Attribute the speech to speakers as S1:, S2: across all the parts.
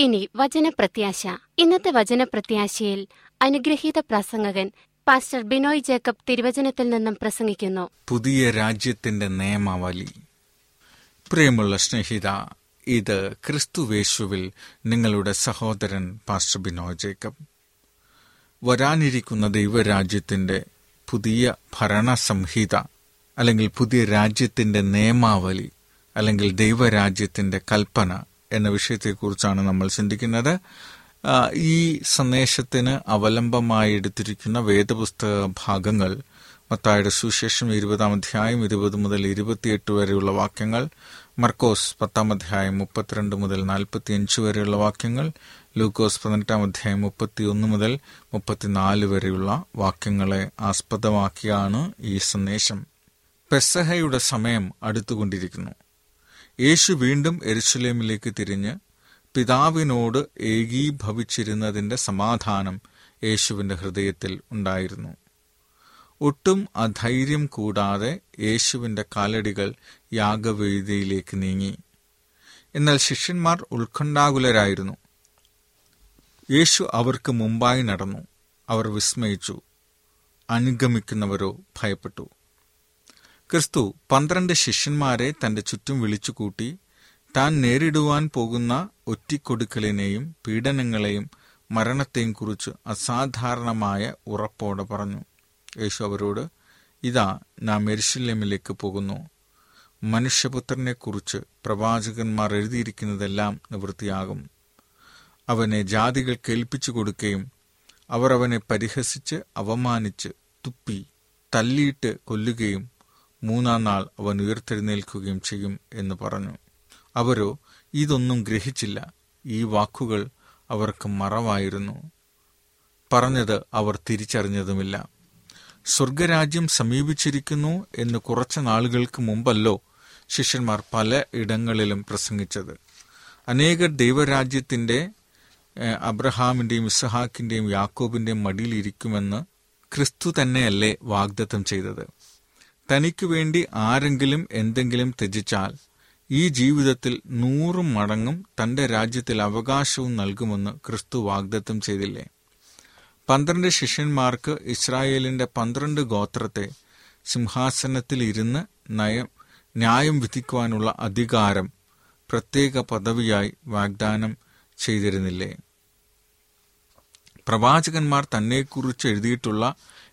S1: ഇനി വചനപ്രത്യാശ. ഇന്നത്തെ വചനപ്രത്യാശയിൽ അനുഗ്രഹീത പ്രസംഗകൻ പാസ്റ്റർ ബിനോയ് ജേക്കബ് തിരുവചനത്തിൽ നിന്നും പ്രസംഗിക്കുന്നു.
S2: പുതിയ രാജ്യത്തിന്റെ നിയമാവലി. പ്രിയമുള്ള സ്നേഹിത ഇത് ക്രിസ്തുവേശുവിൽ നിങ്ങളുടെ സഹോദരൻ പാസ്റ്റർ ബിനോയ് ജേക്കബ്. വരാനിരിക്കുന്ന ദൈവരാജ്യത്തിന്റെ പുതിയ ഭരണസംഹിത അല്ലെങ്കിൽ പുതിയ രാജ്യത്തിന്റെ നിയമാവലി അല്ലെങ്കിൽ ദൈവരാജ്യത്തിന്റെ കൽപ്പന എന്ന വിഷയത്തെക്കുറിച്ചാണ് നമ്മൾ ചിന്തിക്കുന്നത്. ഈ സന്ദേശത്തിന് അവലംബമായി എടുത്തിരിക്കുന്ന വേദപുസ്തക ഭാഗങ്ങൾ മത്തായുടെ സുശേഷം ഇരുപതാം അധ്യായം ഇരുപത് മുതൽ ഇരുപത്തിയെട്ട് വരെയുള്ള വാക്യങ്ങൾ മർക്കോസ് പത്താം അധ്യായം മുപ്പത്തിരണ്ട് മുതൽ നാൽപ്പത്തിയഞ്ച് വരെയുള്ള വാക്യങ്ങൾ ലൂക്കോസ് പതിനെട്ടാം അധ്യായം മുപ്പത്തിയൊന്ന് മുതൽ മുപ്പത്തിനാല് വരെയുള്ള വാക്യങ്ങളെ ആസ്പദമാക്കിയാണ് ഈ സന്ദേശം. പെസഹയുടെ സമയം അടുത്തുകൊണ്ടിരിക്കുന്നു. യേശു വീണ്ടും എരുശലേമിലേക്ക് തിരിഞ്ഞ് പിതാവിനോട് ഏകീഭവിച്ചിരുന്നതിന്റെ സമാധാനം യേശുവിന്റെ ഹൃദയത്തിൽ ഉണ്ടായിരുന്നു. ഒട്ടും അധൈര്യം കൂടാതെ യേശുവിന്റെ കാലടികൾ യാഗവേദിയിലേക്ക് നീങ്ങി. എന്നാൽ ശിഷ്യന്മാർ ഉത്കണ്ഠാകുലരായിരുന്നു. യേശു അവർക്ക് മുമ്പായി നടന്നു. അവർ വിസ്മയിച്ചു. അനുഗമിക്കുന്നവരോ ഭയപ്പെട്ടു. ക്രിസ്തു പന്ത്രണ്ട് ശിഷ്യന്മാരെ തന്റെ ചുറ്റും വിളിച്ചുകൂട്ടി താൻ നേരിടുവാൻ പോകുന്ന ഒറ്റിക്കൊടുക്കലിനെയും പീഡനങ്ങളെയും മരണത്തെയും കുറിച്ച് അസാധാരണമായ ഉറപ്പോടെ പറഞ്ഞു. യേശു അവരോട് ഇതാ നാം എരിശില്യമിലേക്ക് പോകുന്നു. മനുഷ്യപുത്രനെക്കുറിച്ച് പ്രവാചകന്മാർ എഴുതിയിരിക്കുന്നതെല്ലാം നിവൃത്തിയാകും. അവനെ ജാതികൾ കേൾപ്പിച്ചു കൊടുക്കുകയും അവർ അവനെ പരിഹസിച്ച് അവമാനിച്ച് തുപ്പി തല്ലിയിട്ട് കൊല്ലുകയും മൂന്നാം നാൾ അവൻ ഉയർത്തെഴുന്നേൽക്കുകയും ചെയ്യും എന്ന് പറഞ്ഞു. അവരോ ഇതൊന്നും ഗ്രഹിച്ചില്ല. ഈ വാക്കുകൾ അവർക്ക് മറവായിരുന്നു. പറഞ്ഞത് അവർ തിരിച്ചറിഞ്ഞതുമില്ല. സ്വർഗരാജ്യം സമീപിച്ചിരിക്കുന്നു എന്ന് കുറച്ച് നാളുകൾക്ക് മുമ്പല്ലോ ശിഷ്യന്മാർ പല ഇടങ്ങളിലും പ്രസംഗിച്ചത്. അനേകർ ദൈവരാജ്യത്തിന്റെ അബ്രഹാമിന്റെയും അബ്രഹാമിന്റെയും യാക്കോബിന്റെയും മടിയിലിരിക്കുമെന്ന് ക്രിസ്തു തന്നെയല്ലേ വാഗ്ദത്തം ചെയ്തത്. തനിക്കു വേണ്ടി ആരെങ്കിലും എന്തെങ്കിലും ത്യജിച്ചാൽ ഈ ജീവിതത്തിൽ നൂറും മടങ്ങും തന്റെ രാജ്യത്തിൽ അവകാശവും നൽകുമെന്ന് ക്രിസ്തു വാഗ്ദത്തം ചെയ്തില്ലേ? പന്ത്രണ്ട് ശിഷ്യന്മാർക്ക് ഇസ്രായേലിന്റെ പന്ത്രണ്ട് ഗോത്രത്തെ സിംഹാസനത്തിൽ ഇരുന്ന് നയം ന്യായം വിധിക്കുവാനുള്ള അധികാരം പ്രത്യേക പദവിയായി വാഗ്ദാനം ചെയ്തിരുന്നില്ലേ? പ്രവാചകന്മാർ തന്നെക്കുറിച്ച് എഴുതിയിട്ടുള്ള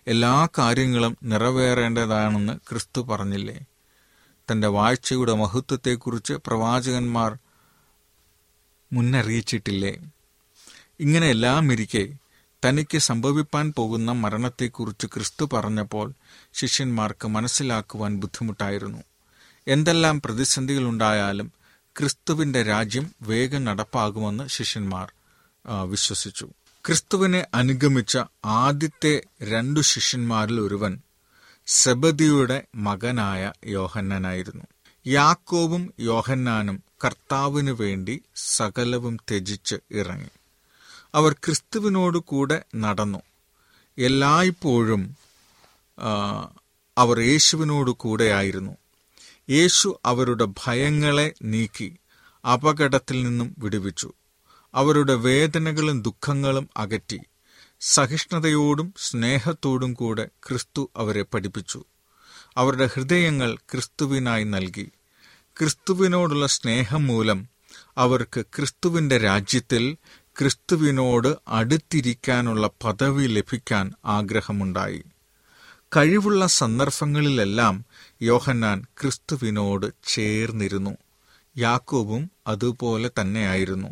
S2: എല്ലാ കാര്യങ്ങളും നിറവേറേണ്ടതാണെന്ന് ക്രിസ്തു പറഞ്ഞില്ലേ? തന്റെ വാഴ്ചയുടെ മഹത്വത്തെക്കുറിച്ച് പ്രവാചകന്മാർ മുന്നറിയിച്ചിട്ടില്ലേ? ഇങ്ങനെയെല്ലാം ഇരിക്കെ തനിക്ക് സംഭവിപ്പാൻ പോകുന്ന മരണത്തെക്കുറിച്ച് ക്രിസ്തു പറഞ്ഞപ്പോൾ ശിഷ്യന്മാർക്ക് മനസ്സിലാക്കുവാൻ ബുദ്ധിമുട്ടായിരുന്നു. എന്തെല്ലാം പ്രതിസന്ധികളുണ്ടായാലും ക്രിസ്തുവിന്റെ രാജ്യം വേഗം നടപ്പാകുമെന്ന് ശിഷ്യന്മാർ വിശ്വസിച്ചു. ക്രിസ്തുവിനെ അനുഗമിച്ച ആദ്യത്തെ രണ്ടു ശിഷ്യന്മാരിൽ ഒരുവൻ സെബദിയുടെ മകനായ യോഹന്നാനായിരുന്നു. യാക്കോബും യോഹന്നാനും കർത്താവിനു വേണ്ടി സകലവും ത്യജിച്ച് ഇറങ്ങി. അവർ ക്രിസ്തുവിനോട് കൂടെ നടന്നു. എല്ലായ്പ്പോഴും അവർ യേശുവിനോട് കൂടെയായിരുന്നു. യേശു അവരുടെ ഭയങ്ങളെ നീക്കി അപകടത്തിൽ നിന്നും വിടുവിച്ചു. അവരുടെ വേദനകളും ദുഃഖങ്ങളും അകറ്റി. സഹിഷ്ണുതയോടും സ്നേഹത്തോടും കൂടെ ക്രിസ്തു അവരെ പഠിപ്പിച്ചു. അവരുടെ ഹൃദയങ്ങൾ ക്രിസ്തുവിനായി നൽകി. ക്രിസ്തുവിനോടുള്ള സ്നേഹം മൂലം അവർക്ക് ക്രിസ്തുവിന്റെ രാജ്യത്തിൽ ക്രിസ്തുവിനോട് അടുത്തിരിക്കാനുള്ള പദവി ലഭിക്കാൻ ആഗ്രഹമുണ്ടായി. കഴിവുള്ള സന്ദർഭങ്ങളിലെല്ലാം യോഹന്നാൻ ക്രിസ്തുവിനോട് ചേർന്നിരുന്നു. യാക്കോബും അതുപോലെ തന്നെയായിരുന്നു.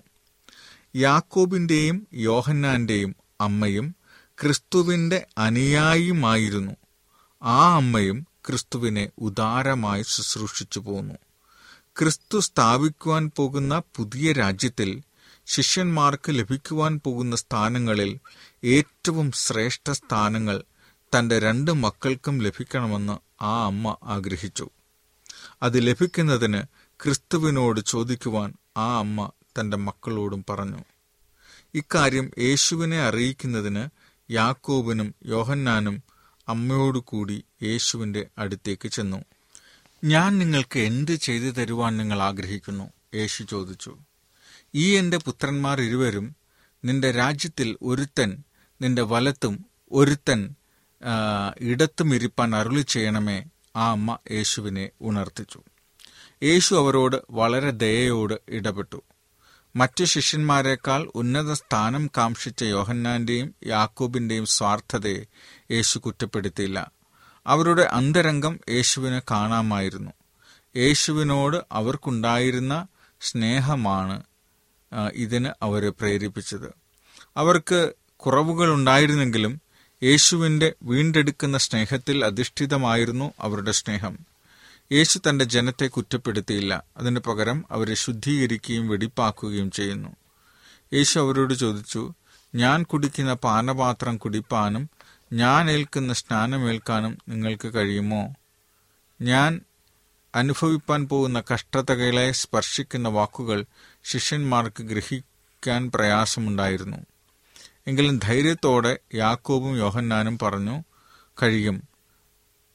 S2: യാക്കോബിന്റെയും യോഹന്നാന്റെയും അമ്മയും ക്രിസ്തുവിന്റെ അനുയായിയുമായിരുന്നു. ആ അമ്മയും ക്രിസ്തുവിനെ ഉദാരമായി ശുശ്രൂഷിച്ചു പോന്നു. ക്രിസ്തു സ്ഥാപിക്കുവാൻ പോകുന്ന പുതിയ രാജ്യത്തിൽ ശിഷ്യന്മാർക്ക് ലഭിക്കുവാൻ പോകുന്ന സ്ഥാനങ്ങളിൽ ഏറ്റവും ശ്രേഷ്ഠ സ്ഥാനങ്ങൾ തന്റെ രണ്ട് മക്കൾക്കും ലഭിക്കണമെന്ന് ആ അമ്മ ആഗ്രഹിച്ചു. അത് ലഭിക്കുന്നതിന് ക്രിസ്തുവിനോട് ചോദിക്കുവാൻ ആ അമ്മ തന്റെ മക്കളോടും പറഞ്ഞു ഇക്കാര്യം യേശുവിനെ അറിയിക്കുന്നതിന് യാക്കോബിനും യോഹന്നാനും അമ്മയോടുകൂടി യേശുവിന്റെ അടുത്തേക്ക് ചെന്നു. ഞാൻ നിങ്ങൾക്ക് എന്ത് ചെയ്തു തരുവാൻ നിങ്ങൾ ആഗ്രഹിക്കുന്നു? യേശു ചോദിച്ചു. ഈ എന്റെ പുത്രന്മാർ ഇരുവരും നിന്റെ രാജ്യത്തിൽ ഒരുത്തൻ നിന്റെ വലത്തും ഒരുത്തൻ ഇടത്തും ഇരിപ്പാൻ അരുളി ചെയ്യണമേ ആ അമ്മ യേശുവിനെ ഉണർത്തിച്ചു. യേശു അവരോട് വളരെ ദയയോട് ഇടപെട്ടു. മറ്റു ശിഷ്യന്മാരെക്കാൾ ഉന്നത സ്ഥാനം കാംക്ഷിച്ച യോഹന്നാന്റെയും യാക്കൂബിന്റെയും സ്വാർത്ഥതയെ യേശു കുറ്റപ്പെടുത്തിയില്ല. അവരുടെ അന്തരംഗം യേശുവിനെ കാണാമായിരുന്നു. യേശുവിനോട് അവർക്കുണ്ടായിരുന്ന സ്നേഹമാണ് ഇതിന് അവരെ പ്രേരിപ്പിച്ചത്. അവർക്ക് കുറവുകൾ ഉണ്ടായിരുന്നെങ്കിലും യേശുവിന്റെ വീണ്ടെടുക്കുന്ന സ്നേഹത്തിൽ അധിഷ്ഠിതമായിരുന്നു അവരുടെ സ്നേഹം. യേശു തന്റെ ജനത്തെ കുറ്റപ്പെടുത്തിയില്ല. അതിനു പകരം അവരെ ശുദ്ധീകരിക്കുകയും വെടിപ്പാക്കുകയും ചെയ്യുന്നു. യേശു അവരോട് ചോദിച്ചു ഞാൻ കുടിക്കുന്ന പാനപാത്രം കുടിപ്പാനും ഞാൻ ഏൽക്കുന്ന സ്നാനമേൽക്കാനും നിങ്ങൾക്ക് കഴിയുമോ? ഞാൻ അനുഭവിപ്പാൻ പോകുന്ന കഷ്ടതകളെ സ്പർശിക്കുന്ന വാക്കുകൾ ശിഷ്യന്മാർക്ക് ഗ്രഹിക്കാൻ പ്രയാസമുണ്ടായിരുന്നു. എങ്കിലും ധൈര്യത്തോടെ യാക്കോബും യോഹന്നാനും പറഞ്ഞു കഴിയും.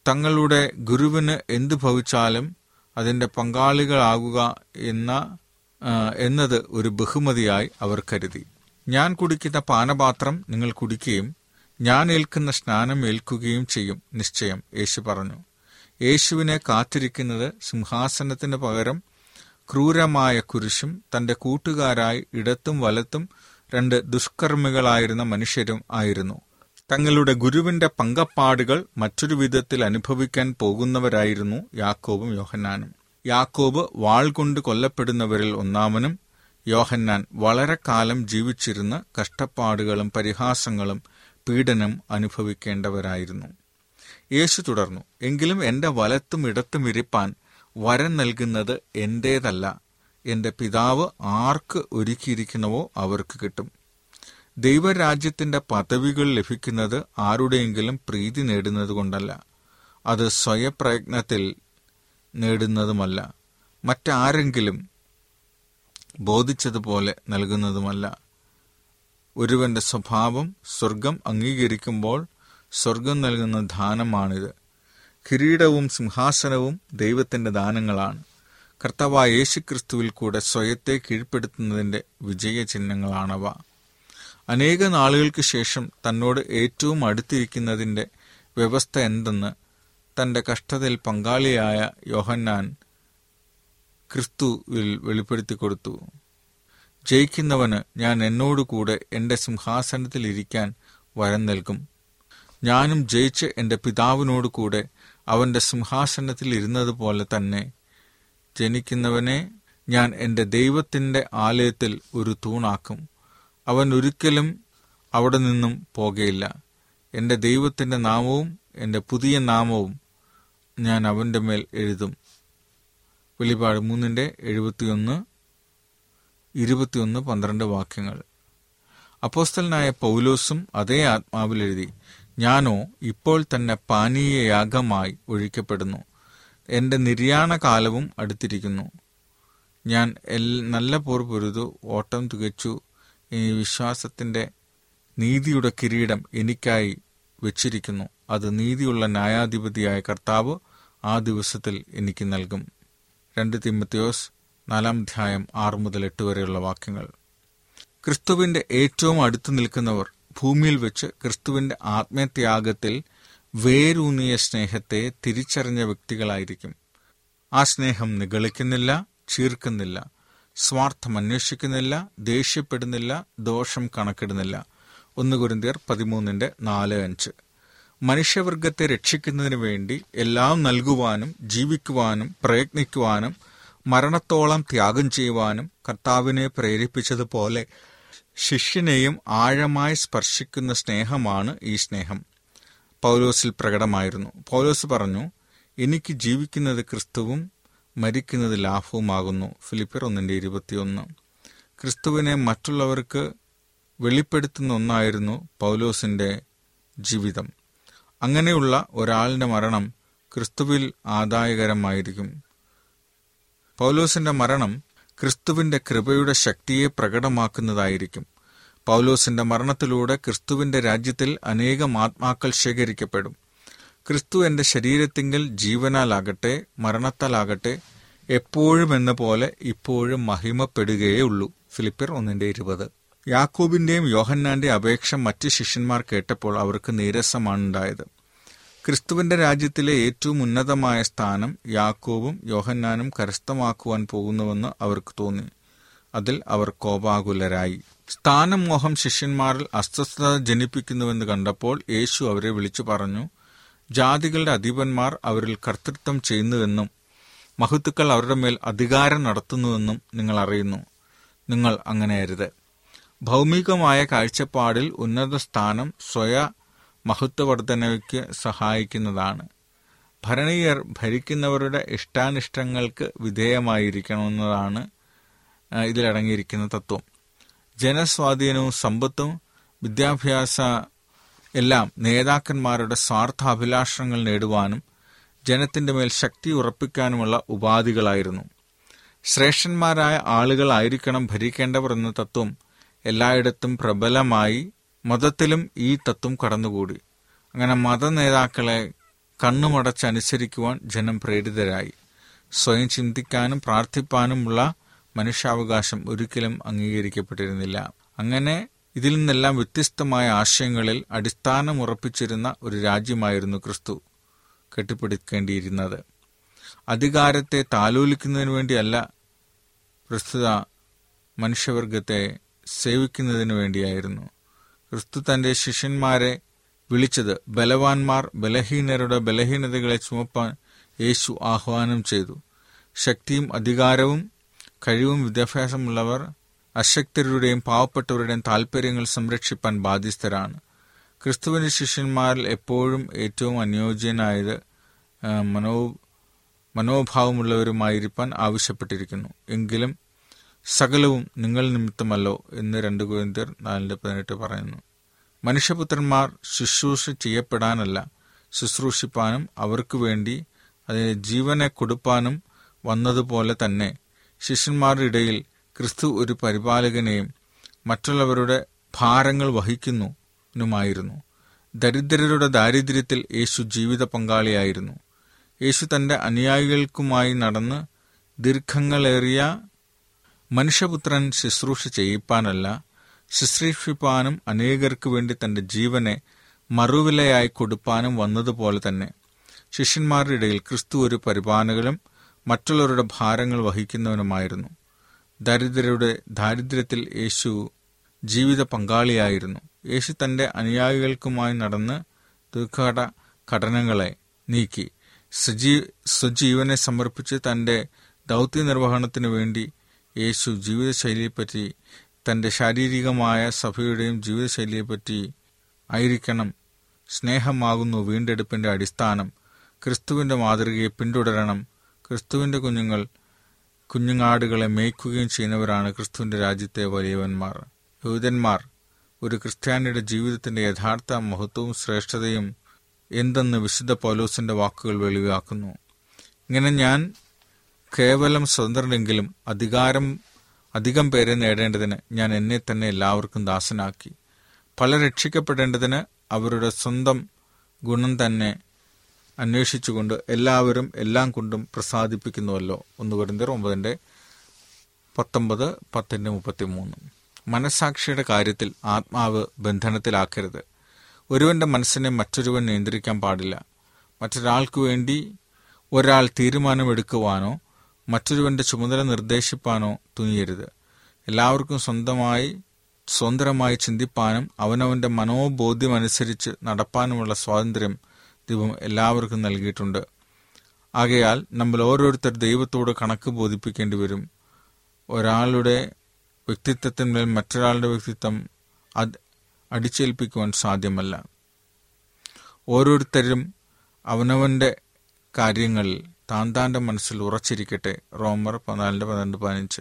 S2: തങ്ങളുടെ ഗുരുവിന് എന്തു ഭവിച്ചാലും അതിന്റെ പങ്കാളികളാകുക എന്ന എന്നത് ഒരു ബഹുമതിയായി അവർ കരുതി. ഞാൻ കുടിക്കുന്ന പാനപാത്രം നിങ്ങൾ കുടിക്കുകയും ഞാൻ ഏൽക്കുന്ന സ്നാനം ഏൽക്കുകയും ചെയ്യും. നിശ്ചയം. യേശു പറഞ്ഞു. യേശുവിനെ കാത്തിരിക്കുന്നത് സിംഹാസനത്തിന് പകരം ക്രൂരമായ കുരിശും തന്റെ കൂട്ടുകാരായി ഇടത്തും വലത്തും രണ്ട് ദുഷ്കർമ്മികളായിരുന്ന മനുഷ്യരും ആയിരുന്നു. തങ്ങളുടെ ഗുരുവിന്റെ പങ്കപ്പാടുകൾ മറ്റൊരു വിധത്തിൽ അനുഭവിക്കാൻ പോകുന്നവരായിരുന്നു യാക്കോബും യോഹന്നാനും. യാക്കോബ് വാൾ കൊണ്ട് കൊല്ലപ്പെടുന്നവരിൽ ഒന്നാമനും യോഹന്നാൻ വളരെ കാലം ജീവിച്ചിരുന്ന കഷ്ടപ്പാടുകളും പരിഹാസങ്ങളും പീഡനം അനുഭവിക്കേണ്ടവരായിരുന്നു. യേശു തുടർന്നു എങ്കിലും എന്റെ വലത്തും ഇടത്തും ഇരിപ്പാൻ വരം നൽകുന്നത് എന്റേതല്ല. എന്റെ പിതാവ് ആർക്ക് ഒരുക്കിയിരിക്കുന്നുവോ അവർക്ക് കിട്ടും. ദൈവരാജ്യത്തിന്റെ പദവികൾ ലഭിക്കുന്നത് ആരുടെയെങ്കിലും പ്രീതി നേടുന്നത് കൊണ്ടല്ല. അത് സ്വയപ്രയത്നത്തിൽ നേടുന്നതുമല്ല. മറ്റാരെങ്കിലും ബോധിച്ചതുപോലെ നൽകുന്നതുമല്ല. ഒരുവന്റെ സ്വഭാവം സ്വർഗം അംഗീകരിക്കുമ്പോൾ സ്വർഗം നൽകുന്ന ദാനമാണിത്. കിരീടവും സിംഹാസനവും ദൈവത്തിന്റെ ദാനങ്ങളാണ്. കർത്താവായ യേശുക്രിസ്തുവിൽ കൂടെ സ്വയത്തെ കീഴ്പ്പെടുത്തുന്നതിന്റെ വിജയചിഹ്നങ്ങളാണവ. അനേക നാളുകൾക്ക് ശേഷം തന്നോട് ഏറ്റവും അടുത്തിരിക്കുന്നതിന്റെ വ്യവസ്ഥ എന്തെന്ന് തന്റെ കഷ്ടതയിൽ പങ്കാളിയായ യോഹന്നാൻ ക്രിസ്തുവിൽ വെളിപ്പെടുത്തി കൊടുത്തു. ജയിക്കുന്നവന് ഞാൻ എന്നോടുകൂടെ എന്റെ സിംഹാസനത്തിൽ ഇരിക്കാൻ വരം നൽകും. ഞാനും ജയിച്ച് എന്റെ പിതാവിനോട് കൂടെ അവന്റെ സിംഹാസനത്തിൽ ഇരുന്നതുപോലെ തന്നെ ജനിക്കുന്നവനെ ഞാൻ എന്റെ ദൈവത്തിന്റെ ആലയത്തിൽ ഒരു തൂണാക്കും. അവൻ ഒരിക്കലും അവിടെ നിന്നും പോകയില്ല. എന്റെ ദൈവത്തിന്റെ നാമവും എന്റെ പുതിയ നാമവും ഞാൻ അവന്റെ മേൽ എഴുതും. വെളിപാട് മൂന്നിന്റെ എഴുപത്തിയൊന്ന് ഇരുപത്തിയൊന്ന് പന്ത്രണ്ട് വാക്യങ്ങൾ. അപ്പോസ്തലനായ പൗലോസും അതേ ആത്മാവിൽ എഴുതി ഞാനോ ഇപ്പോൾ തന്നെ പാനീയയാഗമായി ഒഴിക്കപ്പെടുന്നു. എന്റെ നിര്യാണ കാലവും അടുത്തിരിക്കുന്നു. ഞാൻ എൽ നല്ല പോർ പൊരുതു ഓട്ടം തികച്ചു ഇനി വിശ്വാസത്തിന്റെ നീതിയുടെ കിരീടം എനിക്കായി വെച്ചിരിക്കുന്നു. അത് നീതിയുള്ള ന്യായാധിപതിയായ കർത്താവ് ആ ദിവസത്തിൽ എനിക്ക് നൽകും. രണ്ട് തിമ്മത്തിയോസ് നാലാം അധ്യായം ആറ് മുതൽ എട്ട് വരെയുള്ള വാക്യങ്ങൾ. ക്രിസ്തുവിന്റെ ഏറ്റവും അടുത്തു നിൽക്കുന്നവർ ഭൂമിയിൽ വെച്ച് ക്രിസ്തുവിന്റെ ആത്മത്യാഗത്തിൽ വേരൂന്നിയ സ്നേഹത്തെ തിരിച്ചറിഞ്ഞ വ്യക്തികളായിരിക്കും. ആ സ്നേഹം നിഗളിക്കുന്നില്ല ചീർക്കുന്നില്ല. സ്വാർത്ഥം അന്വേഷിക്കുന്നില്ല ദേഷ്യപ്പെടുന്നില്ല ദോഷം കണക്കിടുന്നില്ല. ഒന്ന് കുരിന്തിയർ പതിമൂന്നിന്റെ നാല് അഞ്ച്. മനുഷ്യവർഗത്തെ രക്ഷിക്കുന്നതിന് വേണ്ടി എല്ലാം നൽകുവാനും ജീവിക്കുവാനും പ്രയത്നിക്കുവാനും മരണത്തോളം ത്യാഗം ചെയ്യുവാനും കർത്താവിനെ പ്രേരിപ്പിച്ചതുപോലെ ശിഷ്യനെയും ആഴമായി സ്പർശിക്കുന്ന സ്നേഹമാണ് ഈ സ്നേഹം. പൗലോസിൽ പ്രകടമായിരുന്നു. പൗലോസ് പറഞ്ഞു എനിക്ക് ജീവിക്കുന്നത് ക്രിസ്തുവും മരിക്കുന്നത് ലാഭവുമാകുന്നു. ഫിലിപ്പിയർ ഒന്നിന്റെ ഇരുപത്തിയൊന്ന്. ക്രിസ്തുവിനെ മറ്റുള്ളവർക്ക് വെളിപ്പെടുത്തുന്ന ഒന്നായിരുന്നു പൗലോസിന്റെ ജീവിതം. അങ്ങനെയുള്ള ഒരാളുടെ മരണം ക്രിസ്തുവിൽ ആദായകരമായിരിക്കും. പൗലോസിന്റെ മരണം ക്രിസ്തുവിന്റെ കൃപയുടെ ശക്തിയെ പ്രകടമാക്കുന്നതായിരിക്കും. പൗലോസിന്റെ മരണത്തിലൂടെ ക്രിസ്തുവിന്റെ രാജ്യത്തിൽ അനേകം ആത്മാക്കൾ ശേഖരിക്കപ്പെടും. ക്രിസ്തു എന്റെ ശരീരത്തിങ്കിൽ ജീവനാലാകട്ടെ മരണത്താലാകട്ടെ എപ്പോഴും എന്ന പോലെ ഇപ്പോഴും മഹിമപ്പെടുകയേ ഉള്ളൂ ഫിലിപ്പിയർ ഒന്നിന്റെ ഇരുപത്. യാക്കോബിന്റെയും യോഹന്നാന്റെയും അപേക്ഷ മറ്റ് ശിഷ്യന്മാർ കേട്ടപ്പോൾ അവർക്ക് നീരസമാണ് ഉണ്ടായത് ക്രിസ്തുവിന്റെ രാജ്യത്തിലെ ഏറ്റവും ഉന്നതമായ സ്ഥാനം യാക്കോബും യോഹന്നാനും കരസ്ഥമാക്കുവാൻ പോകുന്നുവെന്ന് അവർക്ക് തോന്നി. അതിൽ അവർ കോപാകുലരായി. സ്ഥാനം മോഹം ശിഷ്യന്മാരിൽ അസ്വസ്ഥത ജനിപ്പിക്കുന്നുവെന്ന് കണ്ടപ്പോൾ യേശു അവരെ വിളിച്ചു പറഞ്ഞു ജാതികളുടെ അധിപന്മാർ അവരിൽ കർത്തൃത്വം ചെയ്യുന്നുവെന്നും മഹത്തുക്കൾ അവരുടെ മേൽ അധികാരം നടത്തുന്നുവെന്നും നിങ്ങൾ അറിയുന്നു. നിങ്ങൾ അങ്ങനെ അരുത് ഭൗമികമായ കാഴ്ചപ്പാടിൽ ഉന്നത സ്ഥാനം സ്വയ മഹത്വവർദ്ധനയ്ക്ക് സഹായിക്കുന്നതാണ്. ഭരണീയർ ഭരിക്കുന്നവരുടെ ഇഷ്ടാനിഷ്ടങ്ങൾക്ക് വിധേയമായിരിക്കണമെന്നതാണ് ഇതിലടങ്ങിയിരിക്കുന്ന തത്വം. ജനസ്വാധീനവും സമ്പത്തും വിദ്യാഭ്യാസ എല്ലാം നേതാക്കന്മാരുടെ സ്വാർത്ഥ അഭിലാഷങ്ങൾ നേടുവാനും ജനത്തിന്റെ മേൽ ശക്തി ഉറപ്പിക്കാനുമുള്ള ഉപാധികളായിരുന്നു. ശ്രേഷ്ഠന്മാരായ ആളുകളായിരിക്കണം ഭരിക്കേണ്ടവർ എന്ന തത്വം എല്ലായിടത്തും പ്രബലമായി മതത്തിലും ഈ തത്വം കടന്നുകൂടി. അങ്ങനെ മത നേതാക്കളെ കണ്ണുമടച്ചനുസരിക്കുവാൻ ജനം പ്രേരിതരായി. സ്വയം ചിന്തിക്കാനും പ്രാർത്ഥിപ്പാനുമുള്ള മനുഷ്യാവകാശം ഒരിക്കലും അംഗീകരിക്കപ്പെട്ടിരുന്നില്ല. അങ്ങനെ ഇതിൽ നിന്നെല്ലാം വ്യത്യസ്തമായ ആശയങ്ങളിൽ അടിസ്ഥാനമുറപ്പിച്ചിരുന്ന ഒരു രാജ്യമായിരുന്നു ക്രിസ്തു. കെട്ടിപ്പിടിക്കേണ്ടിയിരുന്നത്. അധികാരത്തെ താലോലിക്കുന്നതിന് വേണ്ടിയല്ല പ്രസ്തുത മനുഷ്യവർഗത്തെ സേവിക്കുന്നതിന് വേണ്ടിയായിരുന്നു. ക്രിസ്തു തന്റെ ശിഷ്യന്മാരെ വിളിച്ചത് ബലവാന്മാർ ബലഹീനരുടെ ബലഹീനതകളെ ചുമപ്പാൻ യേശു ആഹ്വാനം ചെയ്തു. ശക്തിയും അധികാരവും കഴിവും വിദ്യാഭ്യാസമുള്ളവർ അശക്തരുടെയും പാവപ്പെട്ടവരുടെയും താൽപ്പര്യങ്ങൾ സംരക്ഷിപ്പാൻ ബാധ്യസ്ഥരാണ്. ക്രിസ്തുവിന്റെ ശിഷ്യന്മാരിൽ എപ്പോഴും ഏറ്റവും അനുയോജ്യനായത് മനോ മനോഭാവമുള്ളവരുമായിരിക്കാൻ ആവശ്യപ്പെട്ടിരിക്കുന്നു. എങ്കിലും സകലവും നിങ്ങൾ നിമിത്തമല്ലോ എന്ന് രണ്ട് ഗോവിന്ദർ നാലിന്റെ പതിനെട്ട് പറയുന്നു. മനുഷ്യപുത്രന്മാർ ശുശ്രൂഷ ചെയ്യപ്പെടാനല്ല ശുശ്രൂഷിപ്പാനും അവർക്ക് വേണ്ടി അതിന് ജീവനെ കൊടുപ്പാനും വന്നതുപോലെ തന്നെ ശിഷ്യന്മാരുടെ ഇടയിൽ ക്രിസ്തു ഒരു പരിപാലകനെയും മറ്റുള്ളവരുടെ ഭാരങ്ങൾ വഹിക്കുന്നുമായിരുന്നു ദരിദ്രരുടെ ദാരിദ്ര്യത്തിൽ യേശു ജീവിത പങ്കാളിയായിരുന്നു. യേശു തന്റെ അനുയായികൾക്കുമായി നടന്ന് ദീർഘങ്ങളേറിയ മനുഷ്യപുത്രൻ ശുശ്രൂഷ ചെയ്യിപ്പാനല്ല ശുശ്രൂഷിപ്പാനും അനേകർക്ക് വേണ്ടി തന്റെ ജീവനെ മറുവിലയായി കൊടുപ്പാനും വന്നതുപോലെ തന്നെ. ശിഷ്യന്മാരുടെ ഇടയിൽ ക്രിസ്തു ഒരു പരിപാലകനും മറ്റുള്ളവരുടെ ഭാരങ്ങൾ വഹിക്കുന്നവനുമായിരുന്നു. ദരിദ്രരുടെ ദാരിദ്ര്യത്തിൽ യേശു ജീവിത പങ്കാളിയായിരുന്നു. യേശു തന്റെ അനുയായികൾക്കുമായി നടന്ന് തീർത്ഥാട ഘടനകളെ നീക്കി. സജീ സ്വജീവനെ സമർപ്പിച്ച് തന്റെ ദൗത്യ നിർവഹണത്തിന് വേണ്ടി യേശു ജീവിതശൈലിയെപ്പറ്റി തന്റെ ശാരീരികമായ സഭയുടെയും ജീവിതശൈലിയെപ്പറ്റി ആയിരിക്കണം സ്നേഹമാകുന്നു വീണ്ടെടുപ്പിന്റെ അടിസ്ഥാനം. ക്രിസ്തുവിന്റെ മാതൃകയെ പിന്തുടരണം. ക്രിസ്തുവിന്റെ കുഞ്ഞുങ്ങൾ കുഞ്ഞുങ്ങാടുകളെ മേയ്ക്കുകയും ചെയ്യുന്നവരാണ് ക്രിസ്തുവിന്റെ രാജ്യത്തെ വലിയവന്മാർ. യഹൂദന്മാർ ഒരു ക്രിസ്ത്യാനിയുടെ ജീവിതത്തിന്റെ യഥാർത്ഥ മഹത്വവും ശ്രേഷ്ഠതയും എന്തെന്ന് വിശുദ്ധ പൗലോസിന്റെ വാക്കുകൾ വെളിവാക്കുന്നു. ഇങ്ങനെ ഞാൻ കേവലം സ്വതന്ത്രനെങ്കിലും അധികാരം അധികം പേരെ നേടേണ്ടതിന് ഞാൻ എന്നെ തന്നെ എല്ലാവർക്കും ദാസനാക്കി. പല രക്ഷിക്കപ്പെടേണ്ടതിന് അവരുടെ സ്വന്തം ഗുണം തന്നെ അന്വേഷിച്ചുകൊണ്ട് എല്ലാവരും എല്ലാം കൊണ്ടും പ്രസാദിപ്പിക്കുന്നുവല്ലോ. ഒന്ന് കുരിന്തിയർ ഒമ്പതിന്റെ പത്തൊമ്പത് പത്തിന്റെ മുപ്പത്തി മൂന്ന് മനസാക്ഷിയുടെ കാര്യത്തിൽ ആത്മാവ് ബന്ധനത്തിലാക്കരുത്. ഒരുവന്റെ മനസ്സിനെ മറ്റൊരുവൻ നിയന്ത്രിക്കാൻ പാടില്ല. മറ്റൊരാൾക്ക് വേണ്ടി ഒരാൾ തീരുമാനമെടുക്കുവാനോ മറ്റൊരുവന്റെ ചുമതല നിർദ്ദേശിപ്പാനോ തുനിയരുത്. എല്ലാവർക്കും സ്വന്തമായി സ്വതന്ത്രമായി ചിന്തിപ്പാനും അവനവന്റെ മനോബോധ്യമനുസരിച്ച് നടപ്പാനുമുള്ള സ്വാതന്ത്ര്യം ദൈവം എല്ലാവർക്കും നൽകിയിട്ടുണ്ട്. ആകയാൽ നമ്മൾ ഓരോരുത്തർ ദൈവത്തോട് കണക്ക് ബോധിപ്പിക്കേണ്ടി വരും. ഒരാളുടെ വ്യക്തിത്വത്തിന്മേൽ മറ്റൊരാളുടെ വ്യക്തിത്വം അത് അടിച്ചേൽപ്പിക്കുവാൻ സാധ്യമല്ല. ഓരോരുത്തരും അവനവന്റെ കാര്യങ്ങളിൽ താൻ താന്റെ മനസ്സിൽ ഉറച്ചിരിക്കട്ടെ. റോമർ പതിനാലിന്റെ പന്ത്രണ്ട് പതിനഞ്ച്.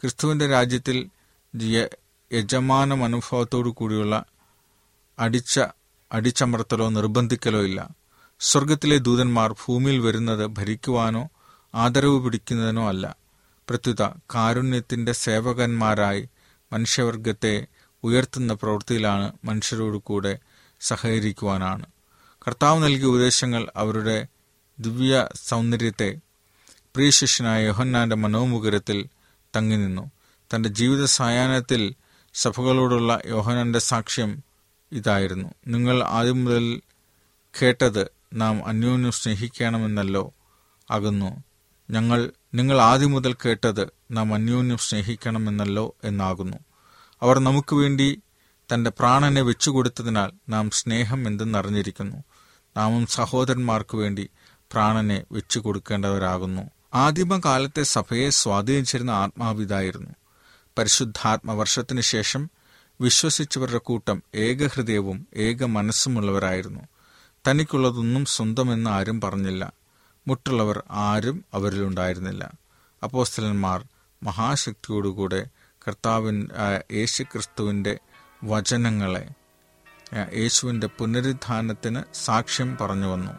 S2: ക്രിസ്തുവിന്റെ രാജ്യത്തിൽ യജമാന മനോഭാവത്തോടു കൂടിയുള്ള അടിച്ച അടിച്ചമർത്തലോ നിർബന്ധിക്കലോ ഇല്ല. സ്വർഗത്തിലെ ദൂതന്മാർ ഭൂമിയിൽ വരുന്നത് ഭരിക്കുവാനോ ആദരവ് പിടിക്കുന്നതിനോ അല്ല. പ്രത്യുത കാരുണ്യത്തിന്റെ സേവകന്മാരായി മനുഷ്യവർഗത്തെ ഉയർത്തുന്ന പ്രവൃത്തിയിലാണ് മനുഷ്യരോട് കൂടെ സഹകരിക്കുവാനാണ്. കർത്താവ് നൽകിയ ഉപദേശങ്ങൾ അവരുടെ ദിവ്യ സൗന്ദര്യത്തെ പ്രിയ ശിഷ്യനായ യോഹന്നാന്റെ മനോമുഖരത്തിൽ തങ്ങി നിന്നു. തന്റെ ജീവിത സായാഹ്നത്തിൽ സഭകളോടുള്ള യോഹന്നാന്റെ സാക്ഷ്യം ഇതായിരുന്നു. നിങ്ങൾ ആദ്യം മുതൽ കേട്ടത് നാം അന്യോന്യം സ്നേഹിക്കണമെന്നല്ലോ അകുന്നു ഞങ്ങൾ നിങ്ങൾ ആദ്യം മുതൽ കേട്ടത് നാം അന്യോന്യം സ്നേഹിക്കണമെന്നല്ലോ എന്നാകുന്നു. അവർ നമുക്ക് വേണ്ടി തന്റെ പ്രാണനെ വെച്ചുകൊടുത്തതിനാൽ നാം സ്നേഹം എന്തെന്നറിഞ്ഞിരിക്കുന്നു. നാമും സഹോദരന്മാർക്ക് വേണ്ടി പ്രാണനെ വെച്ചു കൊടുക്കേണ്ടവരാകുന്നു ആദിമകാലത്തെ സഭയെ സ്വാധീനിച്ചിരുന്ന ആത്മാവിതായിരുന്നു. പരിശുദ്ധാത്മവർഷത്തിനു ശേഷം വിശ്വസിച്ചവരുടെ കൂട്ടം ഏകഹൃദയവും ഏക മനസ്സുമുള്ളവരായിരുന്നു തനിക്കുള്ളതൊന്നും സ്വന്തമെന്ന് ആരും പറഞ്ഞില്ല. മുട്ടുള്ളവർ ആരും അവരിലുണ്ടായിരുന്നില്ല അപ്പോസ്തലന്മാർ മഹാശക്തിയോടുകൂടെ കർത്താവിൻ യേശു ക്രിസ്തുവിന്റെ വചനങ്ങളെ യേശുവിന്റെ പുനരുദ്ധാനത്തിന് സാക്ഷ്യം പറഞ്ഞു വന്നു.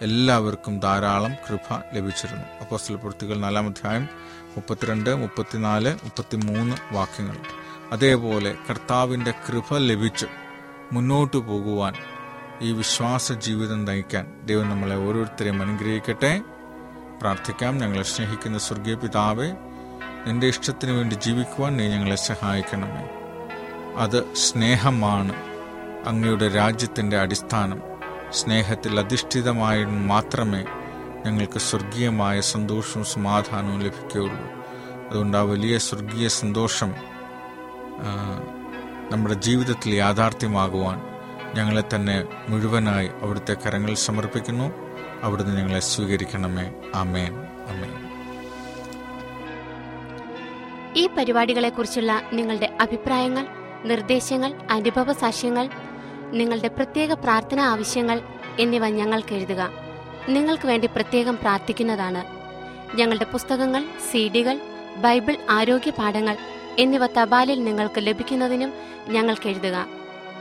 S2: എല്ലാവർക്കും ധാരാളം കൃപ ലഭിച്ചിരുന്നു. അപ്പോസ്തല പ്രവൃത്തികൾ നാലാം അധ്യായം മുപ്പത്തിരണ്ട് മുപ്പത്തിനാല് മുപ്പത്തിമൂന്ന് വാക്യങ്ങൾ. അതേപോലെ കർത്താവിന്റെ കൃപ ലഭിച്ച്. മുന്നോട്ടു പോകുവാൻ ഈ വിശ്വാസ ജീവിതം നയിക്കാൻ ദൈവം നമ്മളെ ഓരോരുത്തരെയും അനുഗ്രഹിക്കട്ടെ. പ്രാർത്ഥിക്കാം. ഞങ്ങളെ സ്നേഹിക്കുന്ന സ്വർഗീയ പിതാവെ നിന്റെ ഇഷ്ടത്തിന് വേണ്ടി ജീവിക്കുവാൻ നീ ഞങ്ങളെ സഹായിക്കണമേ. അത് സ്നേഹമാണ്. അങ്ങയുടെ രാജ്യത്തിന്റെ അടിസ്ഥാനം. സ്നേഹത്തിൽ അധിഷ്ഠിതമായി മാത്രമേ ഞങ്ങൾക്ക് സ്വർഗീയമായ സന്തോഷവും സമാധാനവും ലഭിക്കുകയുള്ളൂ. അതുകൊണ്ട് ആ വലിയ സ്വർഗീയ സന്തോഷം നമ്മുടെ ജീവിതത്തിൽ യാഥാർത്ഥ്യമാകുവാൻ ഞങ്ങളെ തന്നെ മുഴുവനായി അവിടുത്തെ കരങ്ങൾ സമർപ്പിക്കുന്നു. അവിടുന്ന് ഞങ്ങളെ സ്വീകരിക്കണമേ. അമേൻ അമേൻ
S1: ഈ പരിപാടികളെക്കുറിച്ചുള്ള നിങ്ങളുടെ അഭിപ്രായങ്ങൾ നിർദ്ദേശങ്ങൾ അനുഭവ സാക്ഷ്യങ്ങൾ നിങ്ങളുടെ പ്രത്യേക പ്രാർത്ഥന ആവശ്യങ്ങൾ എന്നിവ ഞങ്ങൾക്ക് എഴുതുക. നിങ്ങൾക്ക് വേണ്ടി പ്രത്യേകം പ്രാർത്ഥിക്കുന്നതാണ്. ഞങ്ങളുടെ പുസ്തകങ്ങൾ സീഡികൾ ബൈബിൾ ആരോഗ്യ പാഠങ്ങൾ എന്നിവ തപാലിൽ നിങ്ങൾക്ക് ലഭിക്കുന്നതിനും ഞങ്ങൾക്ക് എഴുതുക.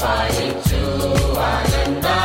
S3: വാഴ്ത്തുന്നു സംഗമാ